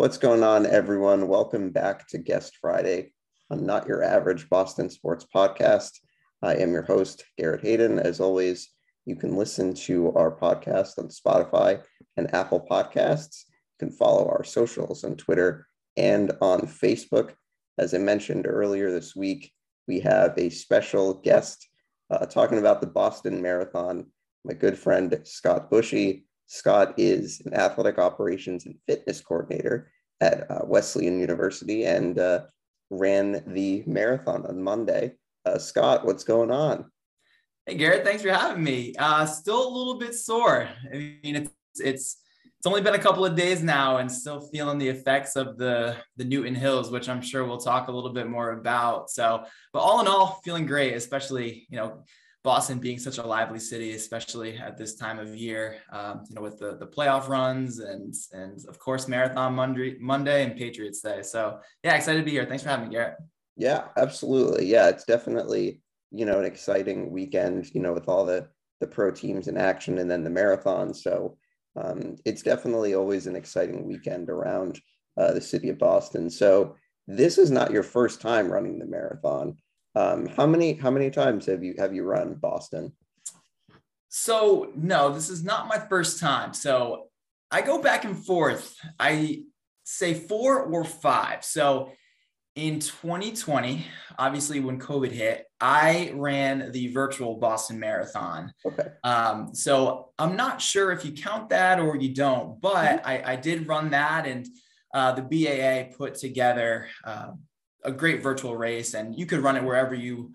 What's going on, everyone? Welcome back to Guest Friday on Not Your Average Boston Sports Podcast. I am your host, Garrett Hayden. As always, you can listen to our podcast on Spotify and Apple Podcasts. You can follow our socials on Twitter and on Facebook. As I mentioned earlier this week, we have a special guest uh, talking about the Boston Marathon, my good friend Scott Bushy. Scott is an athletic operations and fitness coordinator at uh, Wesleyan University and uh, ran the marathon on Monday. Uh, Scott, what's going on? Hey Garrett, thanks for having me. Uh, still a little bit sore. I mean, it's it's it's only been a couple of days now, and still feeling the effects of the the Newton Hills, which I'm sure we'll talk a little bit more about. So, but all in all, feeling great, especially you know Boston being such a lively city, especially at this time of year, um, you know, with the, the playoff runs and, and of course, Marathon Monday, Monday and Patriots Day. So yeah, excited to be here. Thanks for having me, Garrett. Yeah, absolutely. Yeah, it's definitely, you know, an exciting weekend, you know, with all the, the pro teams in action and then the marathon. So um, it's definitely always an exciting weekend around uh, the city of Boston. So this is not your first time running the marathon. Um, how many how many times have you have you run Boston? So no, this is not my first time. So I go back and forth. I say four or five. So in 2020, obviously when COVID hit, I ran the virtual Boston Marathon. Okay. Um, so I'm not sure if you count that or you don't, but mm-hmm. I, I, did run that, and uh, the BAA put together uh, a great virtual race and you could run it wherever you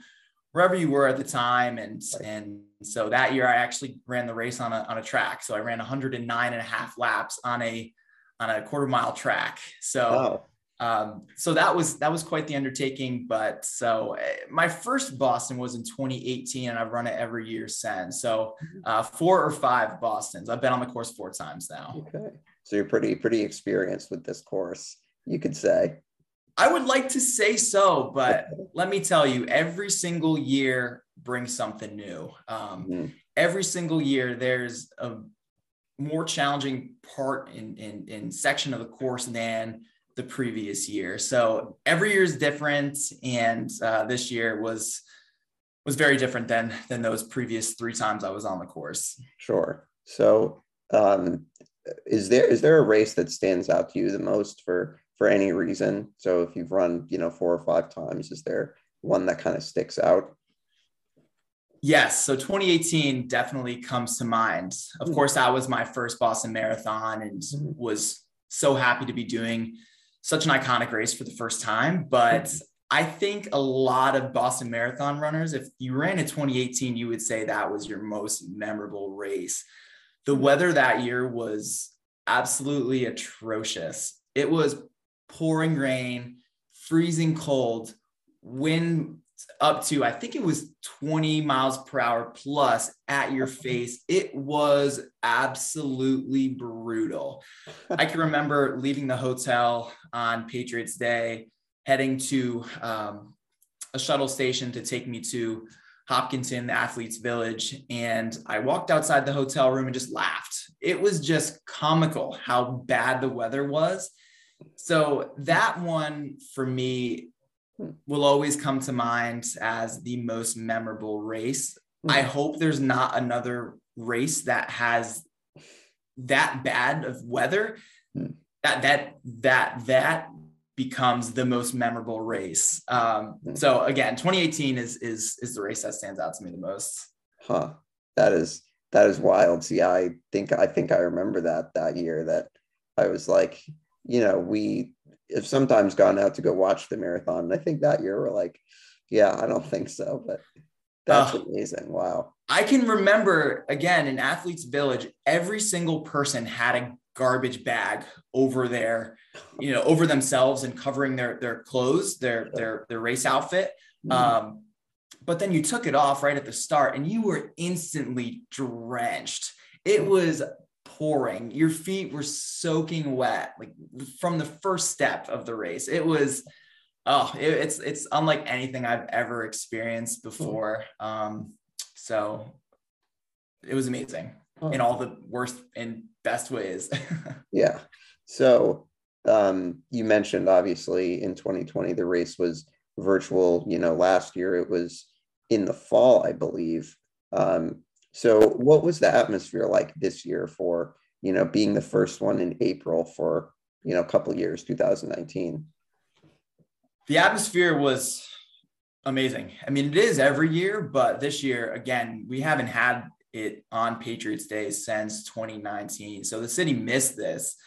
wherever you were at the time. And and so that year i actually ran the race on a, on a track. So i ran 109 and a half laps on a on a quarter mile track. So um, so that was that was quite the undertaking. But so eh, my first boston was in 2018 and i've run it every year since. So mm-hmm. uh, four or five bostons. I've been on the course four times now. Okay. So you're pretty pretty experienced with this course you could say I would like to say so, but let me tell you, every single year brings something new. Um, mm. Every single year, there's a more challenging part in, in, in section of the course than the previous year. So every year is different, and uh, this year was was very different than than those previous three times I was on the course. Sure. So, um, is there is there a race that stands out to you the most for for any reason. So if you've run, you know, four or five times, is there one that kind of sticks out? Yes. So 2018 definitely comes to mind. Of mm-hmm. course, that was my first Boston Marathon and mm-hmm. was so happy to be doing such an iconic race for the first time. But mm-hmm. I think a lot of Boston Marathon runners, if you ran in 2018, you would say that was your most memorable race. The weather that year was absolutely atrocious. It was pouring rain, freezing cold, wind up to I think it was 20 miles per hour plus at your face. It was absolutely brutal. I can remember leaving the hotel on Patriots Day, heading to um, a shuttle station to take me to Hopkinton, the athletes village. And I walked outside the hotel room and just laughed. It was just comical how bad the weather was. So that one for me will always come to mind as the most memorable race. I hmm. hope there's not another race that has that bad of weather hmm. that that that that becomes the most memorable race. Um, hmm. so again, 2018 is is is the race that stands out to me the most. Huh. That is that is wild. See, I think I think I remember that that year that I was like, you know, we have sometimes gone out to go watch the marathon. And I think that year we're like, yeah, I don't think so, but that's uh, amazing. Wow. I can remember again in Athletes Village, every single person had a garbage bag over their, you know, over themselves and covering their their clothes, their their their race outfit. Mm-hmm. Um, but then you took it off right at the start and you were instantly drenched. It was pouring. Your feet were soaking wet, like from the first step of the race. It was, oh, it, it's it's unlike anything I've ever experienced before. Um, so it was amazing in all the worst and best ways. yeah. So um, you mentioned obviously in 2020 the race was virtual. You know, last year it was in the fall, I believe. Um, so, what was the atmosphere like this year for you know being the first one in April for you know a couple years, 2019? The atmosphere was amazing. I mean, it is every year, but this year again, we haven't had it on Patriots Day since 2019. So the city missed this.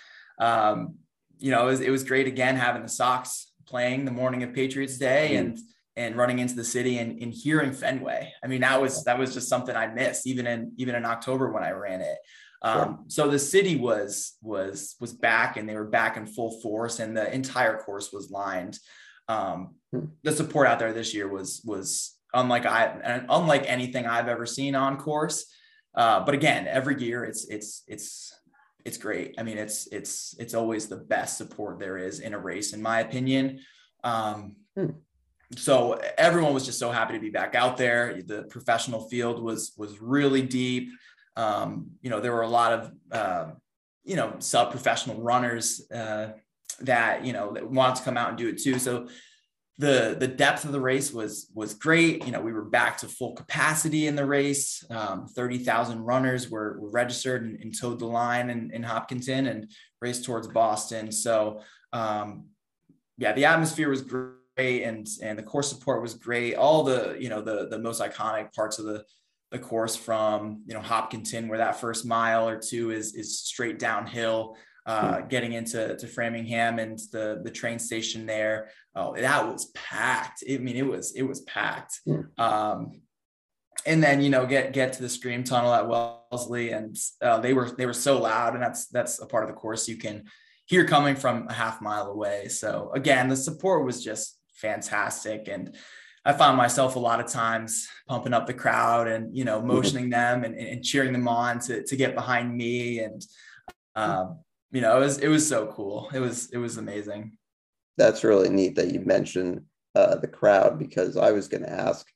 Um, you know, it was, it was great again having the Sox playing the morning of Patriots Day mm. and and running into the city and, and hearing Fenway. I mean, that was that was just something I missed even in even in October when I ran it. Um, so the city was was was back and they were back in full force and the entire course was lined. Um, hmm. the support out there this year was was unlike I unlike anything I've ever seen on course. Uh, but again, every year it's it's it's it's great. I mean, it's it's it's always the best support there is in a race, in my opinion. Um, hmm. So everyone was just so happy to be back out there. The professional field was was really deep. Um, you know, there were a lot of uh, you know sub professional runners uh, that you know that wanted to come out and do it too. So the the depth of the race was was great. You know, we were back to full capacity in the race. Um, Thirty thousand runners were, were registered and, and, toed the line in, in Hopkinton and raced towards Boston. So um, yeah, the atmosphere was great, and and the course support was great. All the you know the the most iconic parts of the the course from you know Hopkinton, where that first mile or two is is straight downhill uh, getting into to Framingham and the the train station there. Oh, that was packed. I mean, it was it was packed. Um, and then you know get get to the scream tunnel at Wellesley, and uh, they were they were so loud, and that's that's a part of the course you can hear coming from a half mile away. So again, the support was just fantastic, and I found myself a lot of times pumping up the crowd and you know motioning them and, and cheering them on to to get behind me and. Um, you know, it was it was so cool. It was it was amazing. That's really neat that you mentioned uh, the crowd because I was going to ask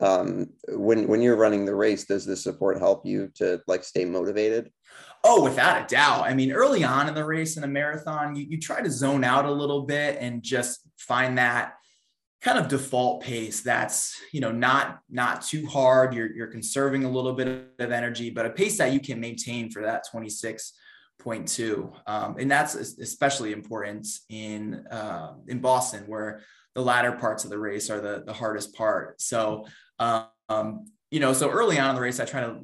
um, when when you're running the race, does the support help you to like stay motivated? Oh, without a doubt. I mean, early on in the race in a marathon, you, you try to zone out a little bit and just find that kind of default pace that's you know not not too hard you're you're conserving a little bit of energy but a pace that you can maintain for that 26 point two, um, and that's especially important in uh, in Boston, where the latter parts of the race are the the hardest part. So, um, you know, so early on in the race, I try to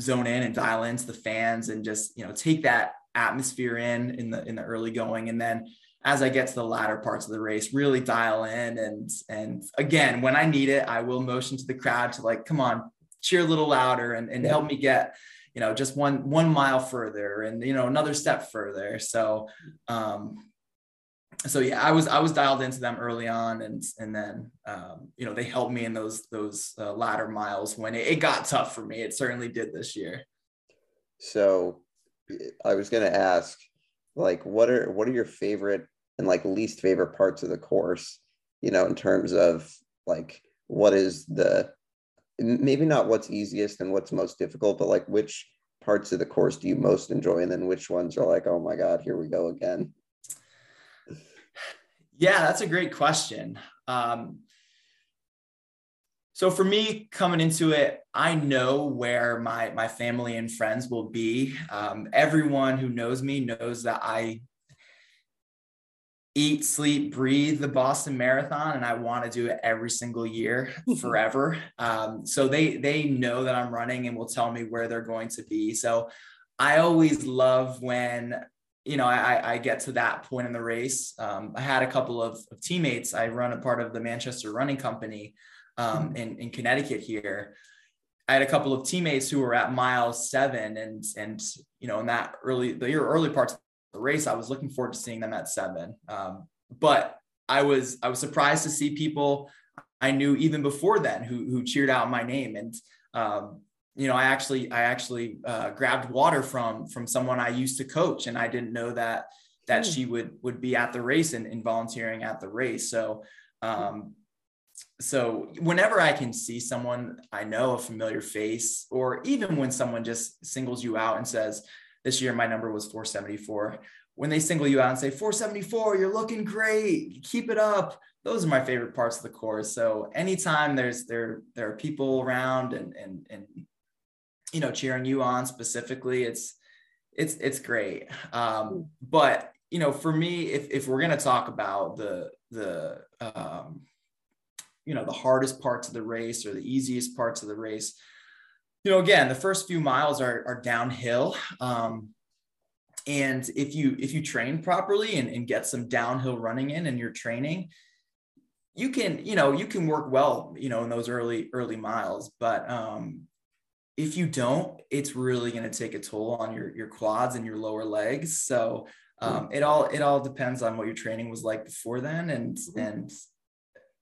zone in and dial into the fans and just you know take that atmosphere in in the in the early going, and then as I get to the latter parts of the race, really dial in and and again, when I need it, I will motion to the crowd to like, come on, cheer a little louder and, and yeah. help me get you know just one one mile further and you know another step further so um so yeah i was i was dialed into them early on and and then um you know they helped me in those those uh, latter miles when it, it got tough for me it certainly did this year so i was going to ask like what are what are your favorite and like least favorite parts of the course you know in terms of like what is the maybe not what's easiest and what's most difficult, but like which parts of the course do you most enjoy? And then which ones are like, oh my God, here we go again? Yeah, that's a great question. Um, so for me coming into it, I know where my my family and friends will be. Um, everyone who knows me knows that I eat, sleep, breathe the Boston Marathon, and I want to do it every single year forever. Um, so they they know that I'm running and will tell me where they're going to be. So I always love when you know I, I get to that point in the race. Um, I had a couple of, of, teammates. I run a part of the Manchester Running Company um, hmm. in in Connecticut here. I had a couple of teammates who were at mile seven, and and you know in that early the early parts of the race, I was looking forward to seeing them at seven. Um, but I was I was surprised to see people I knew even before then who who cheered out my name and um, you know I actually I actually uh, grabbed water from from someone I used to coach and I didn't know that that she would would be at the race and, and volunteering at the race so um, so whenever I can see someone I know a familiar face or even when someone just singles you out and says this year my number was 474 when they single you out and say 474, you're looking great, keep it up. Those are my favorite parts of the course. So anytime there's there there are people around and and and you know cheering you on specifically, it's it's it's great. Um, but you know, for me, if if we're gonna talk about the the um, you know the hardest parts of the race or the easiest parts of the race, you know, again, the first few miles are are downhill. Um, and if you if you train properly and, and get some downhill running in and you're training you can you know you can work well you know in those early early miles but um if you don't it's really going to take a toll on your your quads and your lower legs so um it all it all depends on what your training was like before then and mm-hmm. and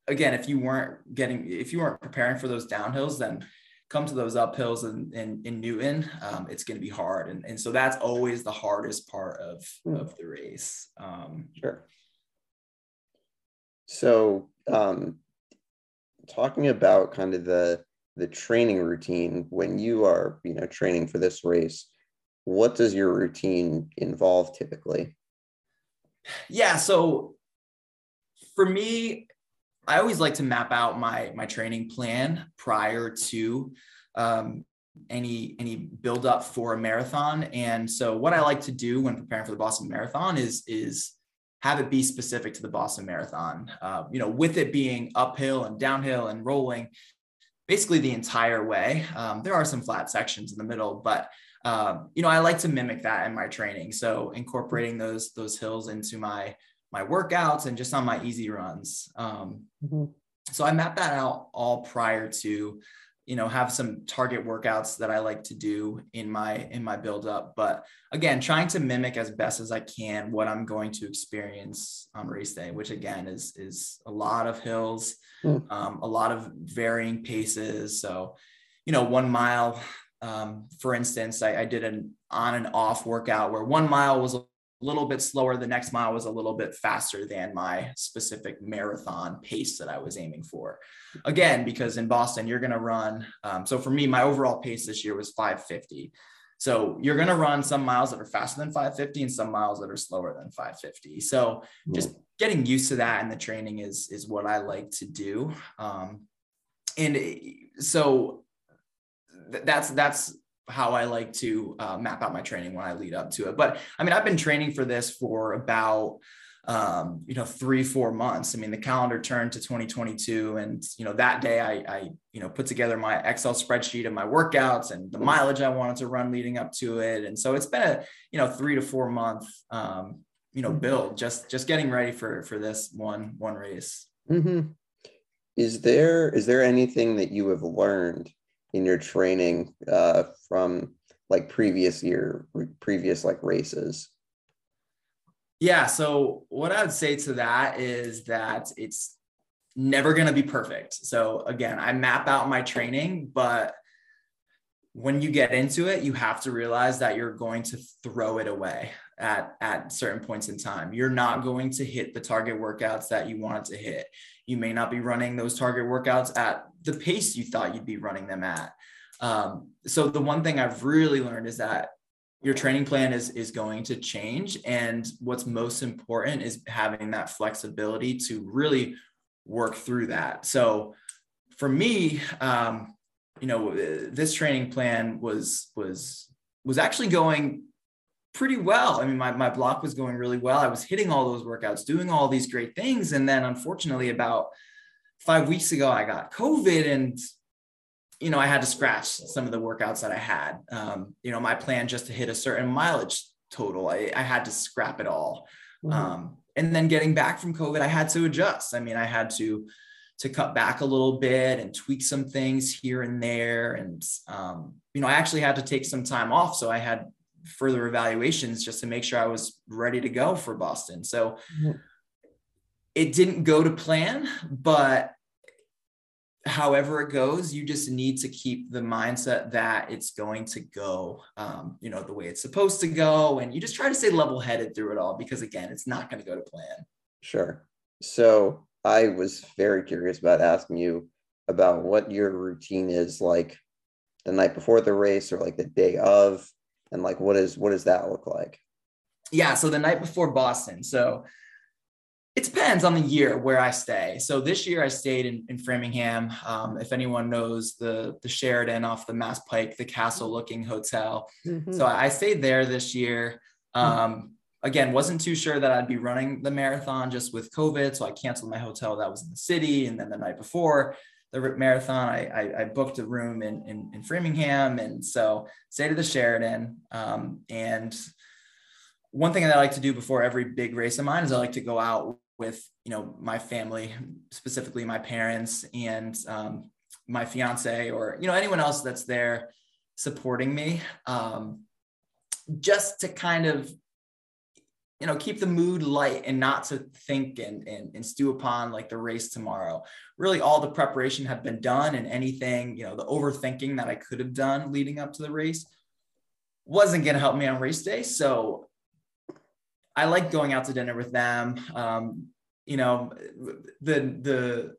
again if you weren't getting if you weren't preparing for those downhills then come to those uphills in, in, in Newton, um, it's going to be hard. And, and so that's always the hardest part of, mm. of the race. Um, sure. So um, talking about kind of the, the training routine when you are, you know, training for this race, what does your routine involve typically? Yeah. So for me, I always like to map out my my training plan prior to um, any any build up for a marathon. And so what I like to do when preparing for the Boston Marathon is is have it be specific to the Boston Marathon. Uh, you know, with it being uphill and downhill and rolling, basically the entire way. Um, there are some flat sections in the middle, but um, you know, I like to mimic that in my training. So incorporating those those hills into my my workouts and just on my easy runs. Um, mm-hmm. So I map that out all prior to, you know, have some target workouts that I like to do in my in my build up. But again, trying to mimic as best as I can what I'm going to experience on race day, which again is is a lot of hills, mm. um, a lot of varying paces. So, you know, one mile, um, for instance, I, I did an on and off workout where one mile was little bit slower. The next mile was a little bit faster than my specific marathon pace that I was aiming for. Again, because in Boston, you're going to run. Um, so for me, my overall pace this year was 550. So you're going to run some miles that are faster than 550 and some miles that are slower than 550. So just getting used to that and the training is is what I like to do. Um, and so that's that's how I like to uh, map out my training when I lead up to it. But I mean, I've been training for this for about um, you know three four months. I mean, the calendar turned to 2022, and you know that day I, I you know put together my Excel spreadsheet of my workouts and the mileage I wanted to run leading up to it, and so it's been a you know three to four month um, you know mm-hmm. build just just getting ready for for this one one race. Mm-hmm. Is there is there anything that you have learned in your training uh, from like previous year, previous like races? Yeah. So what I would say to that is that it's never going to be perfect. So again, I map out my training, but when you get into it, you have to realize that you're going to throw it away at, at certain points in time. You're not going to hit the target workouts that you wanted to hit. You may not be running those target workouts at the pace you thought you'd be running them at. Um, so the one thing I've really learned is that your training plan is is going to change, and what's most important is having that flexibility to really work through that. So for me, um, you know, this training plan was was was actually going pretty well. I mean, my, my block was going really well. I was hitting all those workouts, doing all these great things. And then unfortunately, about five weeks ago, I got COVID and, you know, I had to scratch some of the workouts that I had. Um, you know, my plan just to hit a certain mileage total, I, I had to scrap it all. Mm-hmm. Um, and then getting back from COVID, I had to adjust. I mean, I had to, to cut back a little bit and tweak some things here and there. And, um, you know, I actually had to take some time off. So I had further evaluations just to make sure I was ready to go for Boston. So mm-hmm. It didn't go to plan, but however it goes, you just need to keep the mindset that it's going to go, um, you know, the way it's supposed to go. And you just try to stay level headed through it all because, again, it's not going to go to plan. Sure. So I was very curious about asking you about what your routine is like the night before the race or like the day of and like what is what does that look like yeah, so the night before Boston. So it depends on the year where I stay. So this year I stayed in, in Framingham. Um, if anyone knows the the Sheraton off the Mass Pike, the castle looking hotel. Mm-hmm. So I stayed there this year. Um, again, wasn't too sure that I'd be running the marathon just with COVID. So I canceled my hotel that was in the city. And then the night before the marathon, I, I, I booked a room in, in, in, Framingham. And so stayed at the Sheraton. Um, and one thing that I like to do before every big race of mine is I like to go out with, you know, my family, specifically my parents and um, my fiance or, you know, anyone else that's there supporting me. Um, just to kind of you know keep the mood light and not to think and, and, and stew upon like the race tomorrow really all the preparation had been done and anything you know the overthinking that i could have done leading up to the race wasn't going to help me on race day so i like going out to dinner with them um, you know the the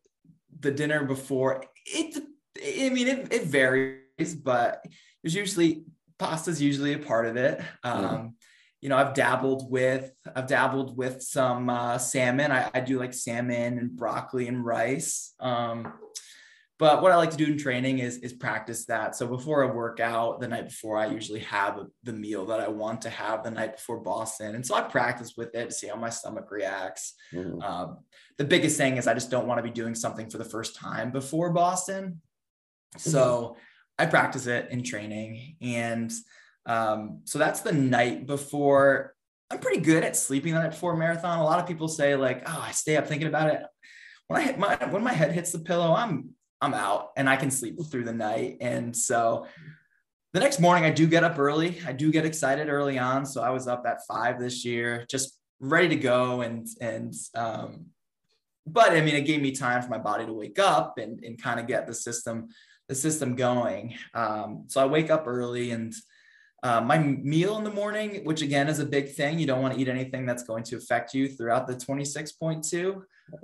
the dinner before it i mean it, it varies but there's usually pasta's usually a part of it um, mm you know, I've dabbled with, I've dabbled with some uh, salmon. I, I, do like salmon and broccoli and rice. Um, but what I like to do in training is, is practice that. So before a workout the night before, I usually have the meal that I want to have the night before Boston. And so I practice with it to see how my stomach reacts. Mm-hmm. Um, the biggest thing is I just don't want to be doing something for the first time before Boston. So mm-hmm. I practice it in training and um, so that's the night before. I'm pretty good at sleeping the night before marathon. A lot of people say like, "Oh, I stay up thinking about it." When I hit my when my head hits the pillow, I'm I'm out and I can sleep through the night. And so the next morning, I do get up early. I do get excited early on. So I was up at five this year, just ready to go. And and um, but I mean, it gave me time for my body to wake up and and kind of get the system the system going. Um, so I wake up early and uh, my meal in the morning, which again is a big thing, you don't want to eat anything that's going to affect you throughout the 26.2.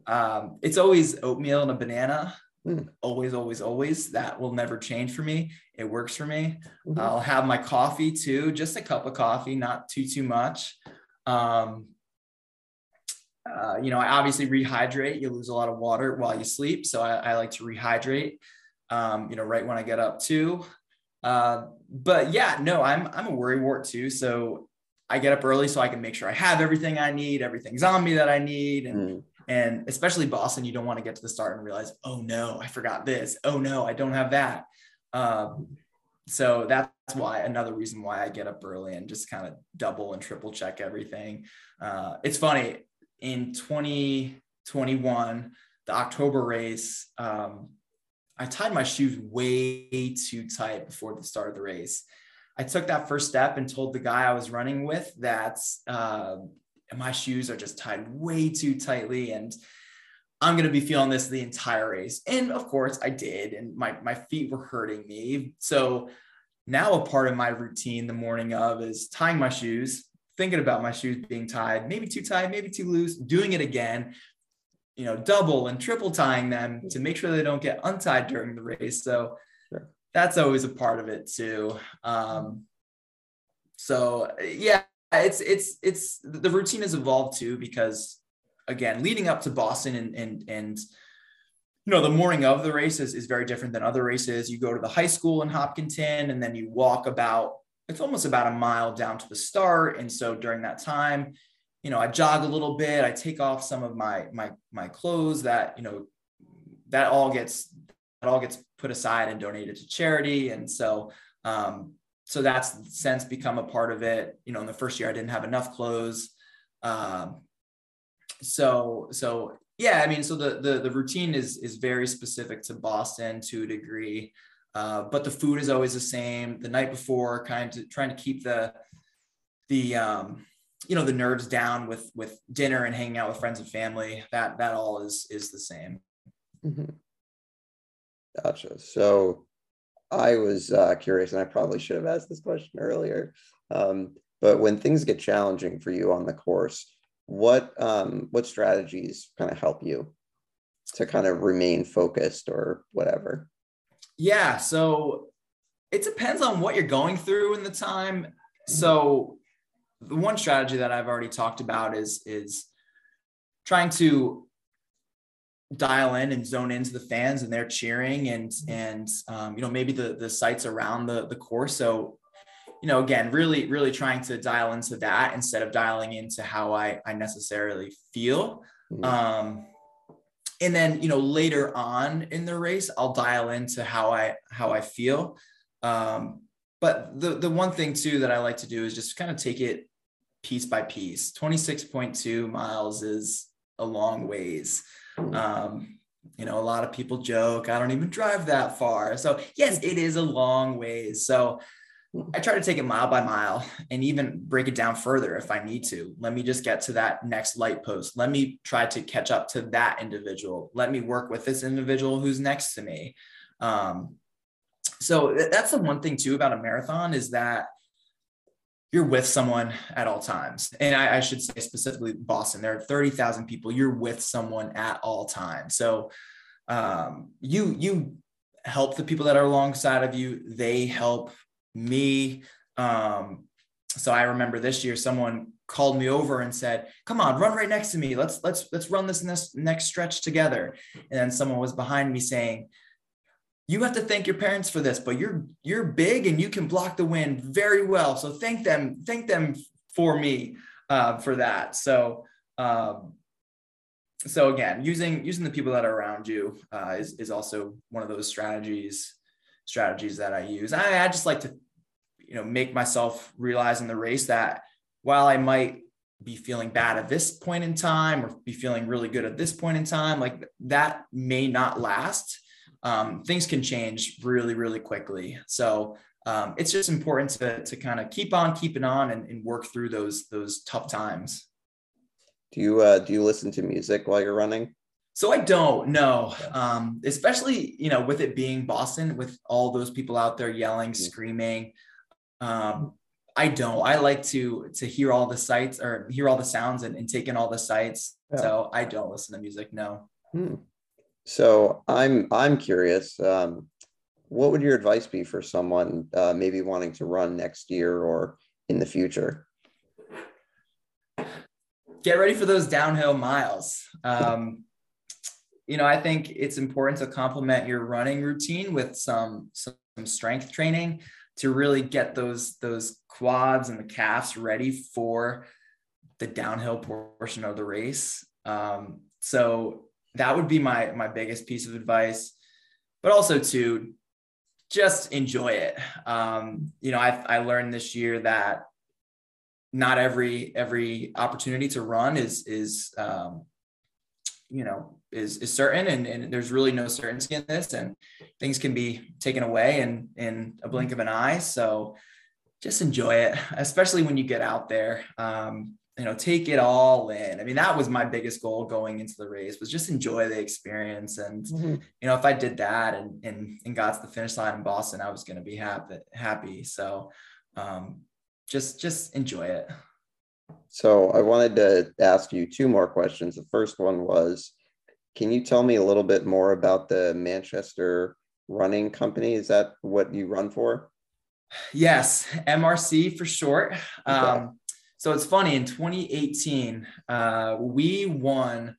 Um, it's always oatmeal and a banana. Mm. Always, always, always. That will never change for me. It works for me. Mm-hmm. I'll have my coffee too, just a cup of coffee, not too, too much. Um, uh, you know, I obviously rehydrate. You lose a lot of water while you sleep. So I, I like to rehydrate, um, you know, right when I get up too. Uh, but yeah, no, I'm I'm a worry wart too. So I get up early so I can make sure I have everything I need, everything's on me that I need, and mm. And especially Boston, you don't want to get to the start and realize, oh no, I forgot this. Oh no, I don't have that. Um, so that's why another reason why I get up early and just kind of double and triple check everything. Uh, it's funny in 2021, the October race. Um, I tied my shoes way too tight before the start of the race. I took that first step and told the guy I was running with that uh, my shoes are just tied way too tightly and I'm going to be feeling this the entire race. And of course, I did. And my, my feet were hurting me. So now a part of my routine the morning of is tying my shoes, thinking about my shoes being tied, maybe too tight, maybe too loose, doing it again, you know, double and triple tying them to make sure they don't get untied during the race. So sure. that's always a part of it too. Um, so yeah, it's it's it's the routine has evolved too because again, leading up to Boston and and and you know the morning of the race is, is very different than other races. You go to the high school in Hopkinton and then you walk about it's almost about a mile down to the start. And so during that time, you know, I jog a little bit, I take off some of my my my clothes that, you know, that all gets that all gets put aside and donated to charity. And so um, so that's since become a part of it. You know, in the first year I didn't have enough clothes. Um, so so yeah, I mean, so the the the routine is is very specific to Boston to a degree. Uh, but the food is always the same. The night before, kind of trying to keep the the um, you know the nerves down with with dinner and hanging out with friends and family that that all is is the same mm-hmm. gotcha so i was uh, curious and i probably should have asked this question earlier um, but when things get challenging for you on the course what um, what strategies kind of help you to kind of remain focused or whatever? Yeah so it depends on what you're going through in the time. So the one strategy that I've already talked about is is trying to dial in and zone into the fans and they're cheering and and um, you know maybe the the sites around the the course. So you know again really really trying to dial into that instead of dialing into how i i necessarily feel. Mm-hmm. um and then you know later on in the race i'll dial into how i how i feel. Um but the the one thing too that i like to do is just kind of take it piece by piece. 26.2 miles is a long ways um, you know, a lot of people joke, I don't even drive that far. So, yes, it is a long ways. So, I try to take it mile by mile and even break it down further if I need to. Let me just get to that next light post. Let me try to catch up to that individual. Let me work with this individual who's next to me. Um, so that's the one thing too about a marathon is that you're with someone at all times. And I, I should say specifically Boston, there are 30,000 people, you're with someone at all times. So um, you, you help the people that are alongside of you. They help me. Um, so I remember this year, someone called me over and said, come on, run right next to me. Let's, let's, let's run this next, next stretch together. And then someone was behind me saying, you have to thank your parents for this, but you're you're big and you can block the wind very well. So thank them, thank them for me uh, for that. So um, so again, using using the people that are around you uh, is is also one of those strategies strategies that I use. I, I just like to you know make myself realize in the race that while I might be feeling bad at this point in time or be feeling really good at this point in time, like that may not last um, things can change really, really quickly. So um, it's just important to, to kind of keep on keeping on and, and, work through those those tough times. Do you uh, do you listen to music while you're running? So I don't know, um, especially you know with it being Boston, with all those people out there yelling, mm-hmm. screaming. Um, I don't. I like to to hear all the sights or hear all the sounds and, and take in all the sights. Yeah. So I don't listen to music. No. Hmm. So I'm I'm curious. Um, what would your advice be for someone uh, maybe wanting to run next year or in the future? Get ready for those downhill miles. Um, you know, I think it's important to complement your running routine with some some strength training to really get those those quads and the calves ready for the downhill portion of the race. Um, so that would be my my biggest piece of advice. But also to just enjoy it. Um, you know I, I learned this year that not every every opportunity to run is is um, you know is is certain and, and there's really no certainty in this and things can be taken away in in a blink of an eye. So just enjoy it especially when you get out there. Um, you know take it all in. I mean that was my biggest goal going into the race was just enjoy the experience. And mm-hmm. you know if i did that and, and and got to the finish line in boston i was going to be happy happy. So um just just enjoy it. So i wanted to ask you two more questions. The first one was can you tell me a little bit more about the manchester running company? Is that what you run for? Yes mrc for short. Okay. um so it's funny in 2018, uh, we won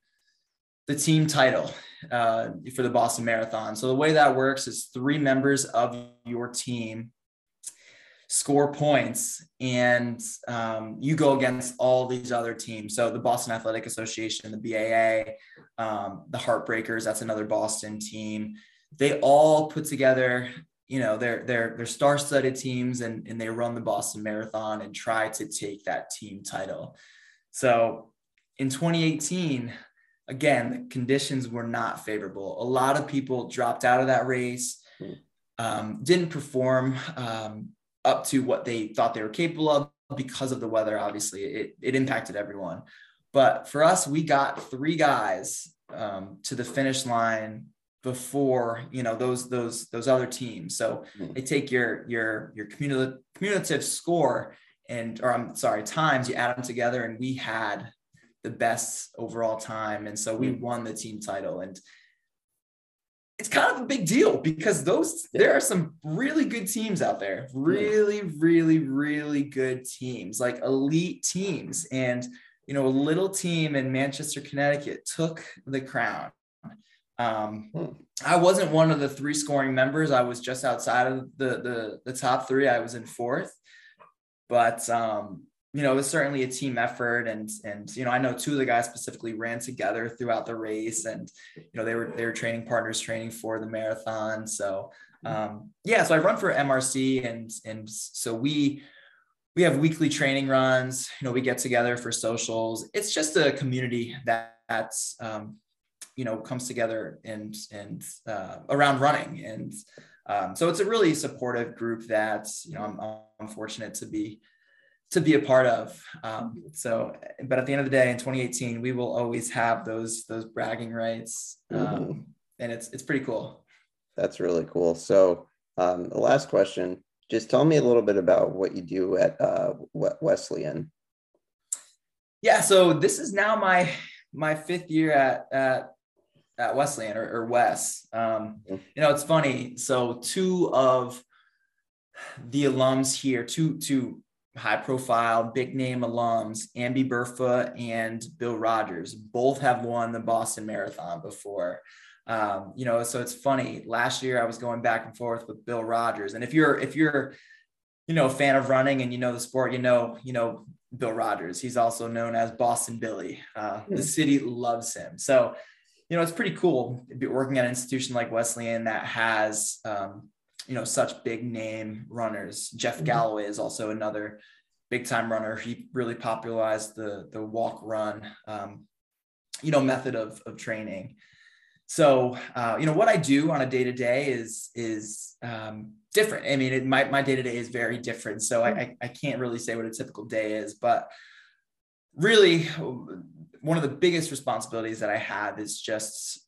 the team title uh, for the Boston Marathon. So the way that works is three members of your team score points and um, you go against all these other teams. So the Boston Athletic Association, the BAA, um, the Heartbreakers, that's another Boston team. They all put together you know they're they're they're star-studded teams and and they run the Boston Marathon and try to take that team title. So in 2018, again, the conditions were not favorable. A lot of people dropped out of that race, hmm. um, didn't perform um, up to what they thought they were capable of because of the weather. Obviously, it it impacted everyone. But for us, we got three guys um, to the finish line before you know those those those other teams. So mm-hmm. they take your your your cumulative cumulative score and or i'm sorry times you add them together and we had the best overall time. And so we mm-hmm. won the team title. And it's kind of a big deal because those there are some really good teams out there. Really really really good teams like elite teams. And you know a little team in manchester connecticut took the crown um, hmm. i wasn't one of the three scoring members i was just outside of the the, the top three i was in fourth but um, you know, it was certainly a team effort. And, and, you know, I know two of the guys specifically ran together throughout the race and, you know, they were, they were training partners training for the marathon. So, um, yeah, so I run for MRC and, and so we, we have weekly training runs, you know, we get together for socials. It's just a community that, that's, um, you know, comes together and, and, uh, around running. And, um, so it's a really supportive group that, you know, I'm, I'm fortunate to be, to be a part of. Um, so, but at the end of the day, in 2018, we will always have those those bragging rights, um, mm-hmm. and it's it's pretty cool. That's really cool. So, um, the last question: just tell me a little bit about what you do at uh, Wesleyan. Yeah, so this is now my my fifth year at at, at Wesleyan or, or Wes. Um. You know, it's funny. So, two of the alums here, two two high profile, big name alums, Amby Burfoot and Bill Rodgers, both have won the Boston Marathon before. Um, you know, so it's funny. Last year I was going back and forth with Bill Rodgers. And if you're, if you're, you know, a fan of running and you know the sport, you know, you know, Bill Rodgers. He's also known as Boston Billy. Uh, the hmm. city loves him. So, you know, it's pretty cool working at an institution like Wesleyan that has, um, you know such big name runners. Jeff mm-hmm. Galloway is also another big time runner. He really popularized the the walk run, um, you know, method of of training. So uh, you know what I do on a day to day is is um, different. I mean, it, my my day to day is very different. So I, I I can't really say what a typical day is, but really one of the biggest responsibilities that I have is just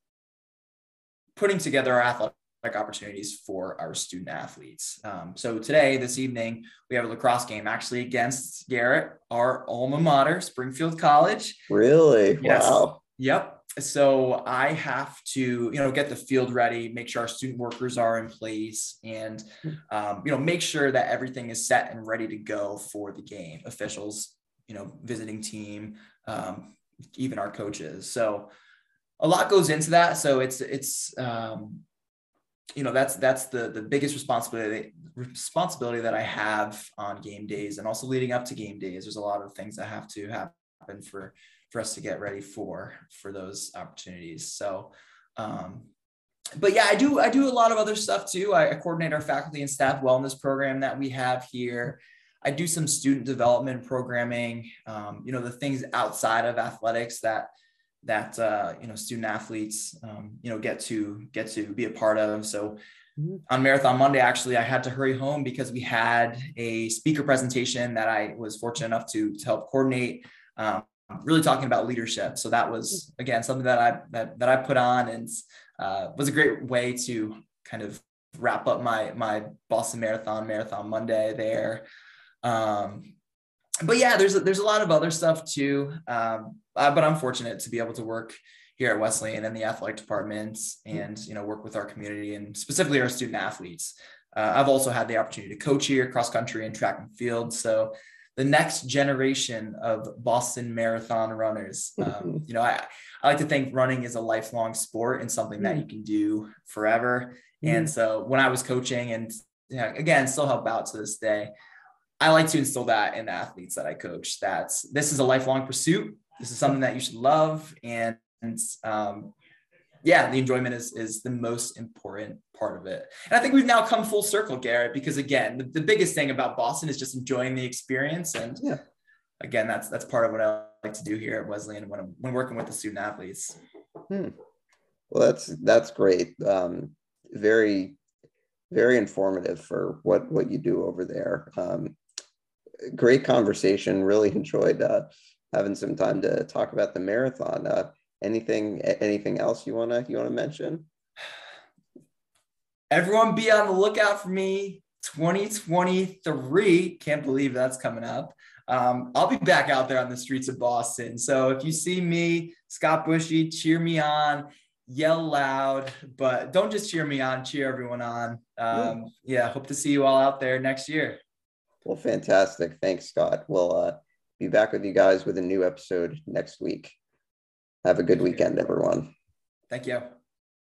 putting together our athletic opportunities for our student athletes. Um, so today, this evening, we have a lacrosse game actually against Garrett, our alma mater, Springfield College. Really? Yes. Wow. Yep. So I have to, you know, get the field ready, make sure our student workers are in place, and um, you know, make sure that everything is set and ready to go for the game. Officials, you know, visiting team, um, even our coaches. So a lot goes into that. So it's it's um, you know that's that's the the biggest responsibility responsibility that I have on game days and also leading up to game days. There's a lot of things that have to happen for for us to get ready for for those opportunities. So, um, but yeah, I do I do a lot of other stuff too. I, I coordinate our faculty and staff wellness program that we have here. I do some student development programming. Um, you know the things outside of athletics that that uh, you know student athletes um, you know get to get to be a part of. So mm-hmm. on Marathon Monday, actually, I had to hurry home because we had a speaker presentation that I was fortunate enough to, to help coordinate. Um, really talking about leadership. So that was again something that I that, that I put on and uh, was a great way to kind of wrap up my my Boston Marathon Marathon Monday there. Um, but yeah, there's a, there's a lot of other stuff too. Um, uh, but I'm fortunate to be able to work here at Wesleyan in the athletic departments and you know work with our community and specifically our student athletes. Uh, I've also had the opportunity to coach here, cross country and track and field. So the next generation of Boston Marathon runners. Um, you know, I, I like to think running is a lifelong sport and something that you can do forever. And so when I was coaching and you know, again, still help out to this day, I like to instill that in the athletes that I coach that this is a lifelong pursuit. This is something that you should love. And, um, yeah, the enjoyment is, is the most important part of it. And I think we've now come full circle, Garrett, because again, the, the biggest thing about Boston is just enjoying the experience. And yeah. again, that's, that's part of what I like to do here at Wesleyan when I'm, when working with the student athletes. Hmm. Well, that's, that's great. Um, very, very informative for what, what you do over there. Um, great conversation. Really enjoyed uh, having some time to talk about the marathon. Uh, anything anything else you wanna you wanna mention? Everyone, be on the lookout for me. 2023. Can't believe that's coming up. Um, I'll be back out there on the streets of Boston. So if you see me, Scott Bushy, cheer me on yell loud, but don't just cheer me on, cheer everyone on. Um, yeah. yeah, hope to see you all out there next year. Well, fantastic. Thanks, Scott. We'll uh, be back with you guys with a new episode next week. Have a good weekend, everyone. Thank you.